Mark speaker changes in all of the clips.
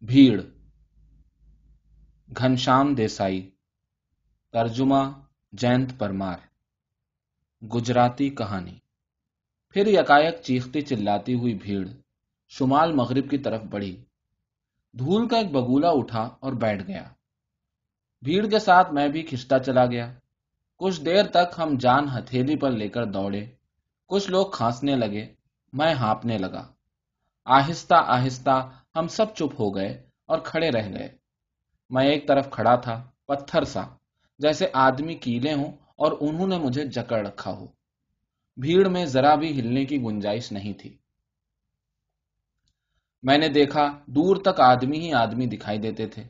Speaker 1: بھیڑ، گھنشام دیسائی، ترجمہ جینت پرمار، گجراتی کہانی۔ پھر یکایک چیختی چلاتی ہوئی بھیڑ شمال مغرب کی طرف بڑھی۔ دھول کا ایک بگولا اٹھا اور بیٹھ گیا۔ بھیڑ کے ساتھ میں بھی کھچتا چلا گیا۔ کچھ دیر تک ہم جان ہتھیلی پر لے کر دوڑے۔ کچھ لوگ کھانسنے لگے۔ میں ہانپنے لگا۔ آہستہ آہستہ ہم سب چپ ہو گئے اور کھڑے رہ گئے۔ میں ایک طرف کھڑا تھا، پتھر سا، جیسے آدمی کیلے ہوں اور انہوں نے مجھے جکڑ رکھا ہو۔ بھیڑ میں ذرا بھی ہلنے کی گنجائش نہیں تھی۔ میں نے دیکھا، دور تک آدمی ہی آدمی دکھائی دیتے تھے۔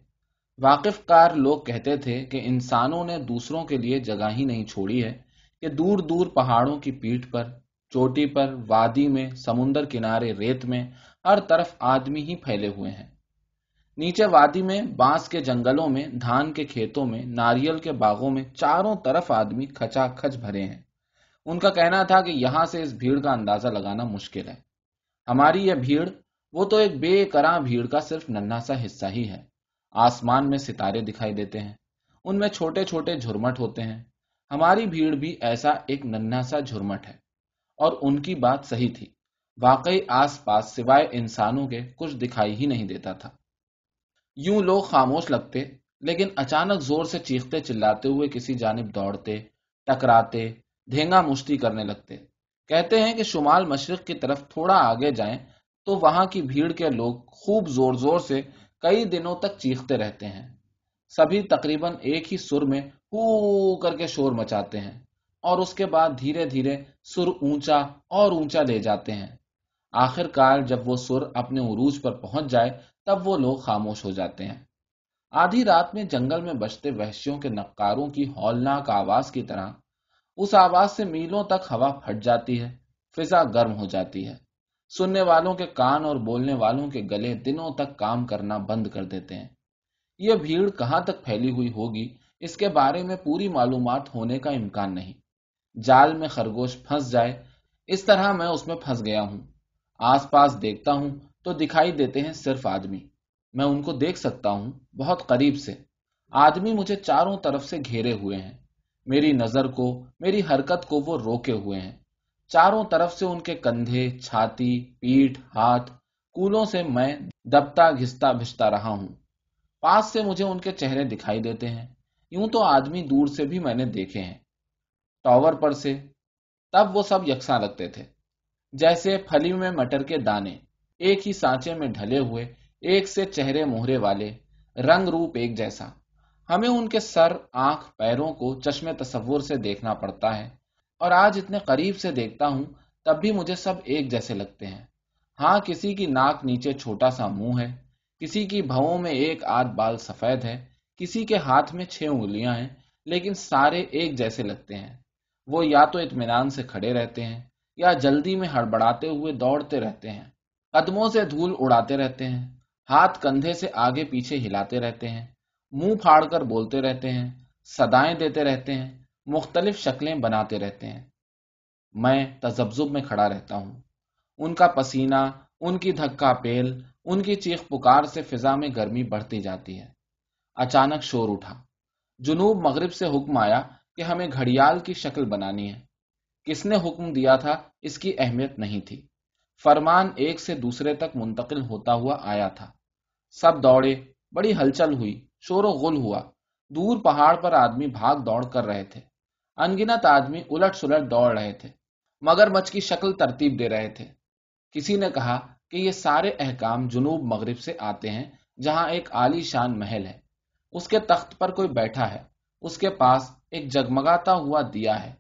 Speaker 1: واقف کار لوگ کہتے تھے کہ انسانوں نے دوسروں کے لیے جگہ ہی نہیں چھوڑی ہے، کہ دور دور پہاڑوں کی پیٹ پر، چوٹی پر، وادی میں، سمندر کنارے، ریت میں ہر طرف آدمی ہی پھیلے ہوئے ہیں۔ نیچے وادی میں، بانس کے جنگلوں میں، دھان کے کھیتوں میں، ناریل کے باغوں میں چاروں طرف آدمی کھچا کھچ بھرے ہیں۔ ان کا کہنا تھا کہ یہاں سے اس بھیڑ کا اندازہ لگانا مشکل ہے۔ ہماری یہ بھیڑ، وہ تو ایک بے کراں بھیڑ کا صرف ننا سا حصہ ہی ہے۔ آسمان میں ستارے دکھائی دیتے ہیں۔ ان میں چھوٹے چھوٹے جھرمٹ ہوتے ہیں۔ ہماری بھیڑ بھی ایسا ایک ننا سا جھرمٹ ہے۔ اور ان کی بات صحیح تھی۔ واقعی آس پاس سوائے انسانوں کے کچھ دکھائی ہی نہیں دیتا تھا۔ یوں لوگ خاموش لگتے، لیکن اچانک زور سے چیختے، چلاتے ہوئے کسی جانب دوڑتے، ٹکراتے، دھینگا مشتی کرنے لگتے۔ کہتے ہیں کہ شمال مشرق کی طرف تھوڑا آگے جائیں تو وہاں کی بھیڑ کے لوگ خوب زور زور سے کئی دنوں تک چیختے رہتے ہیں۔ سبھی تقریباً ایک ہی سر میں ہو کر کے شور مچاتے ہیں اور اس کے بعد دھیرے دھیرے سر اونچا اور اونچا لے جاتے ہیں۔ آخر کار جب وہ سر اپنے عروج پر پہنچ جائے، تب وہ لوگ خاموش ہو جاتے ہیں۔ آدھی رات میں جنگل میں بچتے وحشیوں کے نقاروں کی ہولناک آواز کی طرح، اس آواز سے میلوں تک ہوا پھٹ جاتی ہے، فضا گرم ہو جاتی ہے۔ سننے والوں کے کان اور بولنے والوں کے گلے دنوں تک کام کرنا بند کر دیتے ہیں۔ یہ بھیڑ کہاں تک پھیلی ہوئی ہوگی، اس کے بارے میں پوری معلومات ہونے کا امکان نہیں۔ جال میں خرگوش پھنس جائے، اس طرح میں اس میں پھنس گیا ہوں۔ آس پاس دیکھتا ہوں تو دکھائی دیتے ہیں صرف آدمی۔ میں ان کو دیکھ سکتا ہوں بہت قریب سے۔ آدمی مجھے چاروں طرف سے گھیرے ہوئے ہیں۔ میری نظر کو، میری حرکت کو وہ روکے ہوئے ہیں۔ چاروں طرف سے ان کے کندھے، چھاتی پیٹ ہاتھ، کولوں سے میں دبتا، گھستا، بھستا رہا ہوں۔ پاس سے مجھے ان کے چہرے دکھائی دیتے ہیں۔ یوں تو آدمی دور سے بھی میں نے دیکھے ہیں۔ ٹاور پر سے تب وہ سب یکساں لگتے تھے۔ جیسے پھلی میں مٹر کے دانے، ایک ہی سانچے میں ڈھلے ہوئے، ایک سے چہرے موہرے والے، رنگ روپ ایک جیسا۔ ہمیں ان کے سر، آنکھ، پیروں کو چشمے تصور سے دیکھنا پڑتا ہے۔ اور آج اتنے قریب سے دیکھتا ہوں، تب بھی مجھے سب ایک جیسے لگتے ہیں۔ ہاں کسی کی ناک نیچے چھوٹا سا منہ ہے، کسی کی بھووں میں ایک آدھ بال سفید ہے، کسی کے ہاتھ میں چھ انگلیاں ہیں، لیکن سارے ایک جیسے لگتے ہیں۔ وہ یا تو اطمینان سے کھڑے رہتے ہیں یا جلدی میں ہڑبڑاتے ہوئے دوڑتے رہتے ہیں، قدموں سے دھول اڑاتے رہتے ہیں، ہاتھ کندھے سے آگے پیچھے ہلاتے رہتے ہیں، منہ پھاڑ کر بولتے رہتے ہیں سدائیں دیتے رہتے ہیں، مختلف شکلیں بناتے رہتے ہیں۔ میں تجبزب میں کھڑا رہتا ہوں۔ ان کا پسینہ، ان کی دھکا پیل، ان کی چیخ پکار سے فضا میں گرمی بڑھتی جاتی ہے۔ اچانک شور اٹھا۔ جنوب مغرب سے حکم آیا کہ ہمیں گھڑیال کی شکل بنانی ہے۔ کس نے حکم دیا تھا اس کی اہمیت نہیں تھی۔ فرمان ایک سے دوسرے تک منتقل ہوتا ہوا آیا تھا۔ سب دوڑے، بڑی ہلچل ہوئی، شور و غل ہوا۔ دور پہاڑ پر آدمی بھاگ دوڑ کر رہے تھے۔ انگنت آدمی الٹ سلٹ دوڑ رہے تھے، مگر مچ کی شکل ترتیب دے رہے تھے۔ کسی نے کہا کہ یہ سارے احکام جنوب مغرب سے آتے ہیں، جہاں ایک عالی شان محل ہے۔ اس کے تخت پر کوئی بیٹھا ہے، اس کے پاس ایک جگمگاتا ہوا دیا ہے۔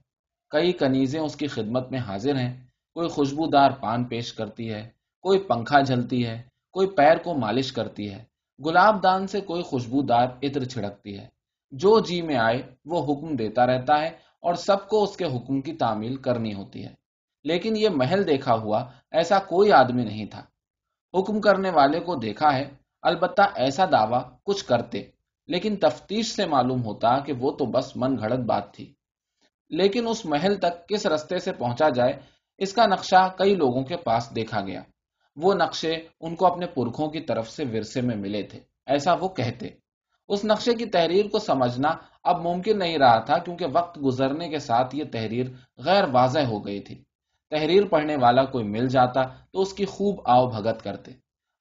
Speaker 1: کئی کنیزیں اس کی خدمت میں حاضر ہیں۔ کوئی خوشبودار پان پیش کرتی ہے، کوئی پنکھا جلتی ہے، کوئی پیر کو مالش کرتی ہے۔ گلاب دان سے کوئی خوشبودار عطر چھڑکتی ہے۔ جو جی میں آئے، وہ حکم دیتا رہتا ہے اور سب کو اس کے حکم کی تعمیل کرنی ہوتی ہے۔ لیکن یہ محل دیکھا ہوا ایسا کوئی آدمی نہیں تھا۔ حکم کرنے والے کو دیکھا ہے، البتہ ایسا دعویٰ کچھ کرتے۔ لیکن تفتیش سے معلوم ہوتا کہ وہ تو بس من گھڑت بات تھی۔ لیکن اس محل تک کس رستے سے پہنچا جائے، اس کا نقشہ کئی لوگوں کے پاس دیکھا گیا۔ وہ نقشے ان کو اپنے پرکھوں کی طرف سے ورثے میں ملے تھے، ایسا وہ کہتے۔ اس نقشے کی تحریر کو سمجھنا اب ممکن نہیں رہا تھا کیونکہ وقت گزرنے کے ساتھ یہ تحریر غیر واضح ہو گئی تھی۔ تحریر پڑھنے والا کوئی مل جاتا تو اس کی خوب آؤ بھگت کرتے۔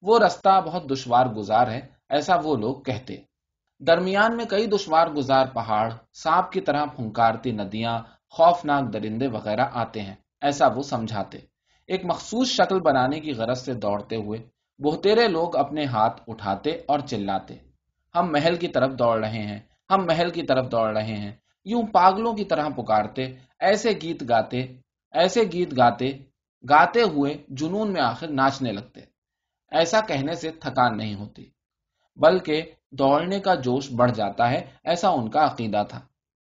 Speaker 1: وہ رستہ بہت دشوار گزار ہے، ایسا وہ لوگ کہتے۔ درمیان میں کئی دشوار گزار پہاڑ، سانپ کی طرح پھنکارتی ندیاں، خوفناک درندے وغیرہ آتے ہیں، ایسا وہ سمجھاتے۔ ایک مخصوص شکل بنانے کی غرض سے دوڑتے ہوئے بہتےرے لوگ اپنے ہاتھ اٹھاتے اور چلاتے۔ ہم محل کی طرف دوڑ رہے ہیں، ہم محل کی طرف دوڑ رہے ہیں۔ یوں پاگلوں کی طرح پکارتے، ایسے گیت گاتے، ایسے گیت گاتے گاتے ہوئے جنون میں آخر ناچنے لگتے۔ ایسا کہنے سے تھکان نہیں ہوتی، بلکہ دوڑنے کا جوش بڑھ جاتا ہے، ایسا ان کا عقیدہ تھا۔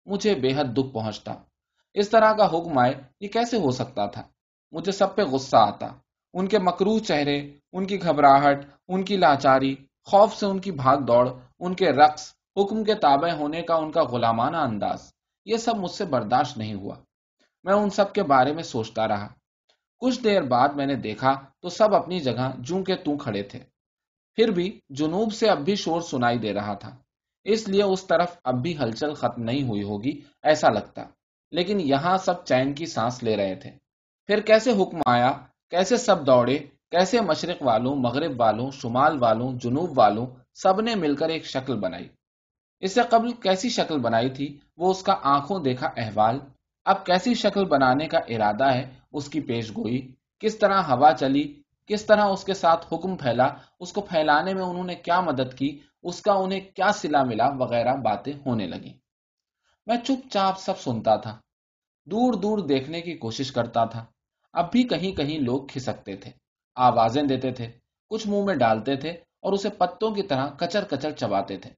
Speaker 1: مجھے بے حد دکھ پہنچتا۔ اس طرح کا حکم آئے، یہ کیسے ہو سکتا تھا؟ مجھے سب پہ غصہ آتا۔ ان کے مکرو چہرے، ان کی گھبراہٹ، ان کی لاچاری، خوف سے ان کی بھاگ دوڑ، ان کے رقص، حکم کے تابع ہونے کا ان کا غلامانہ انداز، یہ سب مجھ سے برداشت نہیں ہوا۔ میں ان سب کے بارے میں سوچتا رہا۔ کچھ دیر بعد میں نے دیکھا تو سب اپنی جگہ جوں کے توں کھڑے تھے۔ پھر بھی جنوب سے اب بھی شور سنائی دے رہا تھا۔ اس لیے اس طرف اب بھی ہلچل ختم نہیں ہوئی ہوگی، ایسا لگتا۔ لیکن یہاں سب چین کی سانس لے رہے تھے۔ پھر کیسے حکم آیا؟ کیسے سب دوڑے؟ کیسے مشرق والوں، مغرب والوں، شمال والوں، جنوب والوں، سب نے مل کر ایک شکل بنائی۔ اس سے قبل کیسی شکل بنائی تھی؟ وہ اس کا آنکھوں دیکھا احوال۔ اب کیسی شکل بنانے کا ارادہ ہے؟ اس کی پیش گوئی کس طرح ہوا چلی؟ کس طرح اس کے ساتھ حکم پھیلا، اس کو پھیلانے میں انہوں نے کیا مدد کی، اس کا انہیں کیا سلا ملا وغیرہ باتیں ہونے لگی میں چپ چاپ سب سنتا تھا، دور دور دیکھنے کی کوشش کرتا تھا۔ اب بھی کہیں کہیں لوگ کھسکتے تھے، آوازیں دیتے تھے، کچھ منہ میں ڈالتے تھے اور اسے پتوں کی طرح کچر کچر چباتے تھے۔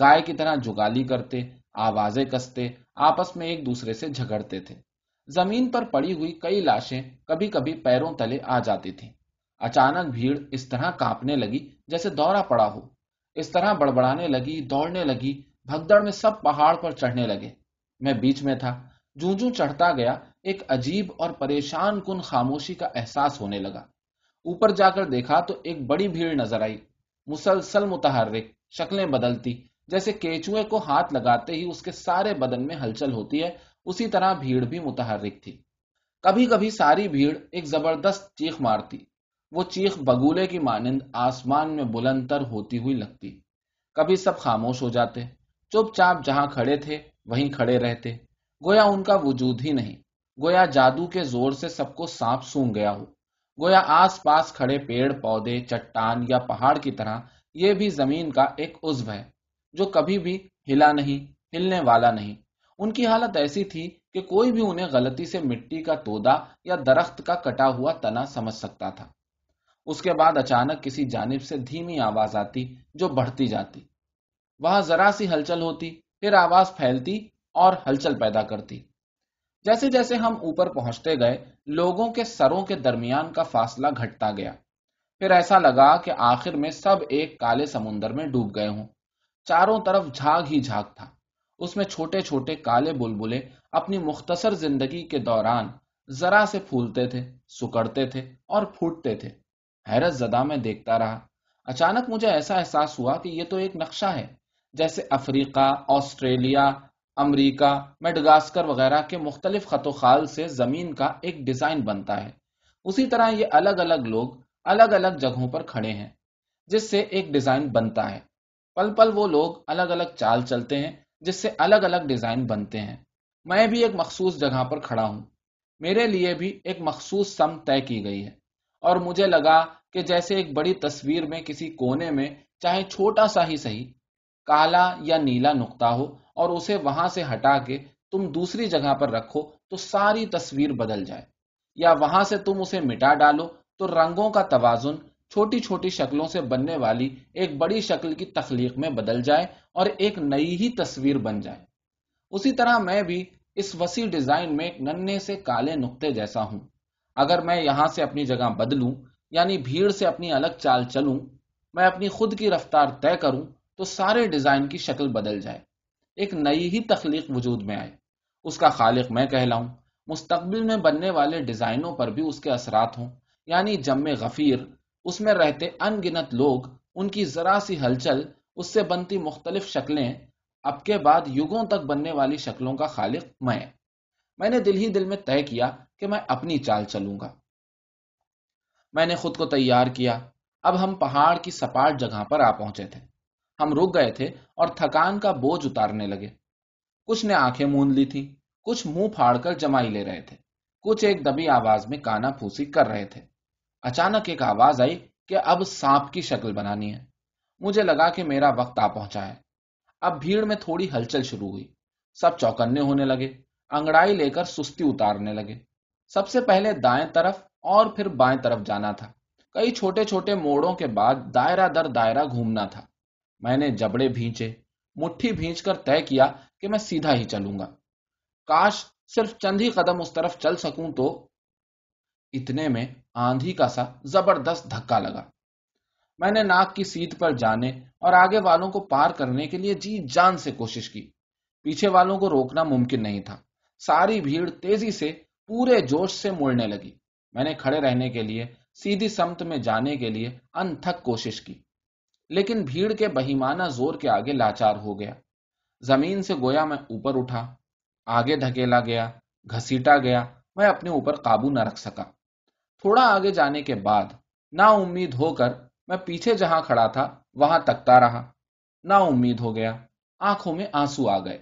Speaker 1: گائے کی طرح جگالی کرتے، آوازیں کستے، آپس میں ایک دوسرے سے جھگڑتے تھے۔ زمین پر پڑی ہوئی کئی لاشیں کبھی کبھی پیروں تلے آ جاتی تھیں۔ اچانک بھیڑ اس طرح کانپنے لگی جیسے دورہ پڑا ہو۔ اس طرح بڑبڑانے لگی، دوڑنے لگی، بھگدڑ میں سب پہاڑ پر چڑھنے لگے۔ میں بیچ میں تھا۔ جوں جوں چڑھتا گیا، ایک عجیب اور پریشان کن خاموشی کا احساس ہونے لگا۔ اوپر جا کر دیکھا تو ایک بڑی بھیڑ نظر آئی۔ مسلسل متحرک، شکلیں بدلتی، جیسے کیچوئے کو ہاتھ لگاتے ہی اس کے سارے بدن میں ہلچل ہوتی ہے، اسی طرح بھیڑ بھی متحرک تھی۔ کبھی کبھی ساری بھیڑ ایک زبردست چیخ مارتی۔ وہ چیخ بگولے کی مانند آسمان میں بلند تر ہوتی ہوئی لگتی۔ کبھی سب خاموش ہو جاتے، چپ چاپ جہاں کھڑے تھے، وہیں کھڑے رہتے۔ گویا ان کا وجود ہی نہیں، گویا جادو کے زور سے سب کو سانپ سونگ گیا ہو۔ گویا آس پاس کھڑے پیڑ، پودے، چٹان یا پہاڑ کی طرح یہ بھی زمین کا ایک عزو ہے، جو کبھی بھی ہلا نہیں، ہلنے والا نہیں۔ ان کی حالت ایسی تھی کہ کوئی بھی انہیں غلطی سے مٹی کا تودا یا درخت کا کٹا ہوا تنا سمجھ سکتا تھا۔ اس کے بعد اچانک کسی جانب سے دھیمی آواز آتی جو بڑھتی جاتی۔ وہاں ذرا سی ہلچل ہوتی، پھر آواز پھیلتی اور ہلچل پیدا کرتی۔ جیسے جیسے ہم اوپر پہنچتے گئے، لوگوں کے سروں کے درمیان کا فاصلہ گھٹتا گیا۔ پھر ایسا لگا کہ آخر میں سب ایک کالے سمندر میں ڈوب گئے ہوں۔ چاروں طرف جھاگ ہی جھاگ تھا۔ اس میں چھوٹے چھوٹے کالے بلبلے اپنی مختصر زندگی کے دوران ذرا سے پھولتے تھے، سکڑتے تھے اور پھوٹتے تھے۔ حیرت زدہ میں دیکھتا رہا۔ اچانک مجھے ایسا احساس ہوا کہ یہ تو ایک نقشہ ہے، جیسے افریقہ، آسٹریلیا، امریکہ میڈگاسکر وغیرہ کے مختلف خط و خال سے زمین کا ایک ڈیزائن بنتا ہے۔ اسی طرح یہ الگ الگ لوگ الگ الگ جگہوں پر کھڑے ہیں، جس سے ایک ڈیزائن بنتا ہے۔ پل پل وہ لوگ الگ الگ چال چلتے ہیں، جس سے الگ الگ ڈیزائن بنتے ہیں۔ میں بھی ایک مخصوص جگہ پر کھڑا ہوں۔ میرے لیے بھی ایک مخصوص سم طے کی گئی ہے۔ اور مجھے لگا کہ جیسے ایک بڑی تصویر میں کسی کونے میں چاہے چھوٹا سا ہی صحیح کالا یا نیلا نقطہ ہو اور اسے وہاں سے ہٹا کے تم دوسری جگہ پر رکھو تو ساری تصویر بدل جائے۔ یا وہاں سے تم اسے مٹا ڈالو تو رنگوں کا توازن چھوٹی چھوٹی شکلوں سے بننے والی ایک بڑی شکل کی تخلیق میں بدل جائے اور ایک نئی ہی تصویر بن جائے۔ اسی طرح میں بھی اس وسیع ڈیزائن میں ایک ننے سے کالے نقطے جیسا ہوں۔ اگر میں یہاں سے اپنی جگہ بدلوں یعنی بھیڑ سے اپنی الگ چال چلوں، میں اپنی خود کی رفتار طے کروں، تو سارے ڈیزائن کی شکل بدل جائے۔ ایک نئی ہی تخلیق وجود میں آئے۔ اس کا خالق میں کہلاؤں۔ مستقبل میں بننے والے ڈیزائنوں پر بھی اس کے اثرات ہوں۔ یعنی جم غفیر، اس میں رہتے ان گنت لوگ، ان کی ذرا سی ہلچل، اس سے بنتی مختلف شکلیں، اب کے بعد یگوں تک بننے والی شکلوں کا خالق میں۔ میں نے دل ہی دل میں طے کیا کہ میں اپنی چال چلوں گا۔ میں نے خود کو تیار کیا۔ اب ہم پہاڑ کی سپاٹ جگہ پر آ پہنچے تھے۔ ہم رک گئے تھے اور تھکان کا بوجھ اتارنے لگے۔ کچھ نے آنکھیں مون لی تھی کچھ منہ پھاڑ کر جمائی لے رہے تھے۔ کچھ ایک دبی آواز میں کانا پھوسی کر رہے تھے۔ اچانک ایک آواز آئی کہ اب سانپ کی شکل بنانی ہے۔ مجھے لگا کہ میرا وقت آ پہنچا ہے۔ اب بھیڑ میں تھوڑی ہلچل شروع ہوئی۔ سب چوکنے ہونے لگے۔ انگڑائی لے کر سستی اتارنے لگے۔ سب سے پہلے دائیں طرف اور پھر بائیں طرف جانا تھا۔ کئی چھوٹے چھوٹے موڑوں کے بعد دائرہ در دائرہ گھومنا تھا۔ میں نے جبڑے بھینچے، مٹھی بھینچ کر طے کیا کہ میں سیدھا ہی چلوں گا۔ کاش صرف چند ہی قدم اس طرف چل سکوں تو۔ اتنے میں آندھی کا سا زبردست دھکا لگا۔ میں نے ناک کی سیٹ پر جانے اور آگے والوں کو پار کرنے کے لیے جی جان سے کوشش کی۔ پیچھے والوں کو روکنا ممکن نہیں تھا۔ ساری بھیڑ تیزی سے پورے جوش سے مڑنے لگی۔ میں نے کھڑے رہنے کے لیے، سیدھی سمت میں جانے کے لیے انتھک کوشش کی، لیکن بھیڑ کے بہیمانہ زور کے آگے لاچار ہو گیا۔ زمین سے گویا میں اوپر اٹھا، آگے دھکیلا گیا، گھسیٹا گیا، میں اپنے اوپر قابو نہ رکھ سکا۔ تھوڑا آگے جانے کے بعد، نا امید ہو کر میں پیچھے جہاں کھڑا تھا، وہاں تکتا رہا۔ نا امید ہو گیا، آنکھوں میں آنسو آ گئے۔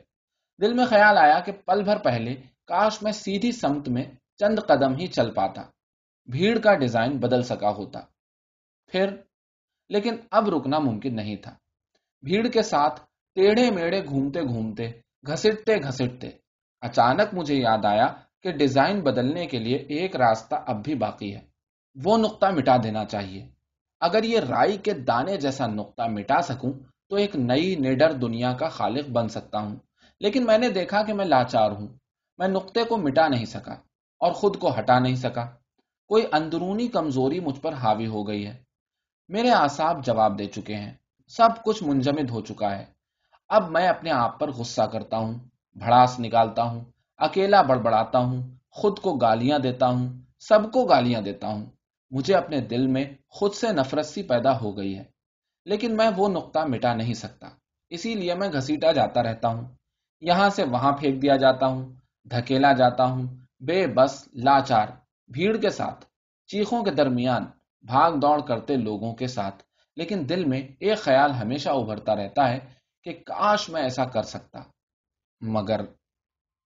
Speaker 1: دل میں خیال آیا کہ پل بھر پہلے کاش میں سیدھی سمت میں چند قدم ہی چل پاتا۔ بھیڑ کا ڈیزائن بدل سکا ہوتا۔ پھر، لیکن اب رکنا ممکن نہیں تھا۔ بھیڑ کے ساتھ ٹیڑھے میڑے گھومتے گھومتے، گھسٹتے گھسٹتے، اچانک مجھے یاد آیا کہ ڈیزائن بدلنے کے لیے ایک راستہ اب بھی باقی ہے۔ وہ نقطہ مٹا دینا چاہیے۔ اگر یہ رائی کے دانے جیسا نقطہ مٹا سکوں، تو ایک نئی نیڈر دنیا کا خالق بن سکتا ہوں۔ لیکن میں نے دیکھا کہ میں لاچار ہوں۔ میں نقطے کو مٹا نہیں سکا اور خود کو ہٹا نہیں سکا۔ کوئی اندرونی کمزوری مجھ پر حاوی ہو گئی ہے۔ میرے آساب جواب دے چکے ہیں۔ سب کچھ منجمد ہو چکا ہے۔ اب میں اپنے آپ پر غصہ کرتا ہوں، بھڑاس نکالتا ہوں، اکیلا بڑبڑاتا ہوں، خود کو گالیاں دیتا ہوں، سب کو گالیاں دیتا ہوں۔ مجھے اپنے دل میں خود سے نفرت سی پیدا ہو گئی ہے۔ لیکن میں وہ نقطہ مٹا نہیں سکتا۔ اسی لیے میں گھسیٹا جاتا رہتا ہوں۔ یہاں سے وہاں پھینک دیا جاتا ہوں۔ دھکیلا جاتا ہوں، بے بس لاچار، بھیڑ کے ساتھ، چیخوں کے درمیان بھاگ دوڑ کرتے لوگوں کے ساتھ۔ لیکن دل میں ایک خیال ہمیشہ ابھرتا رہتا ہے کہ کاش میں ایسا کر سکتا۔ مگر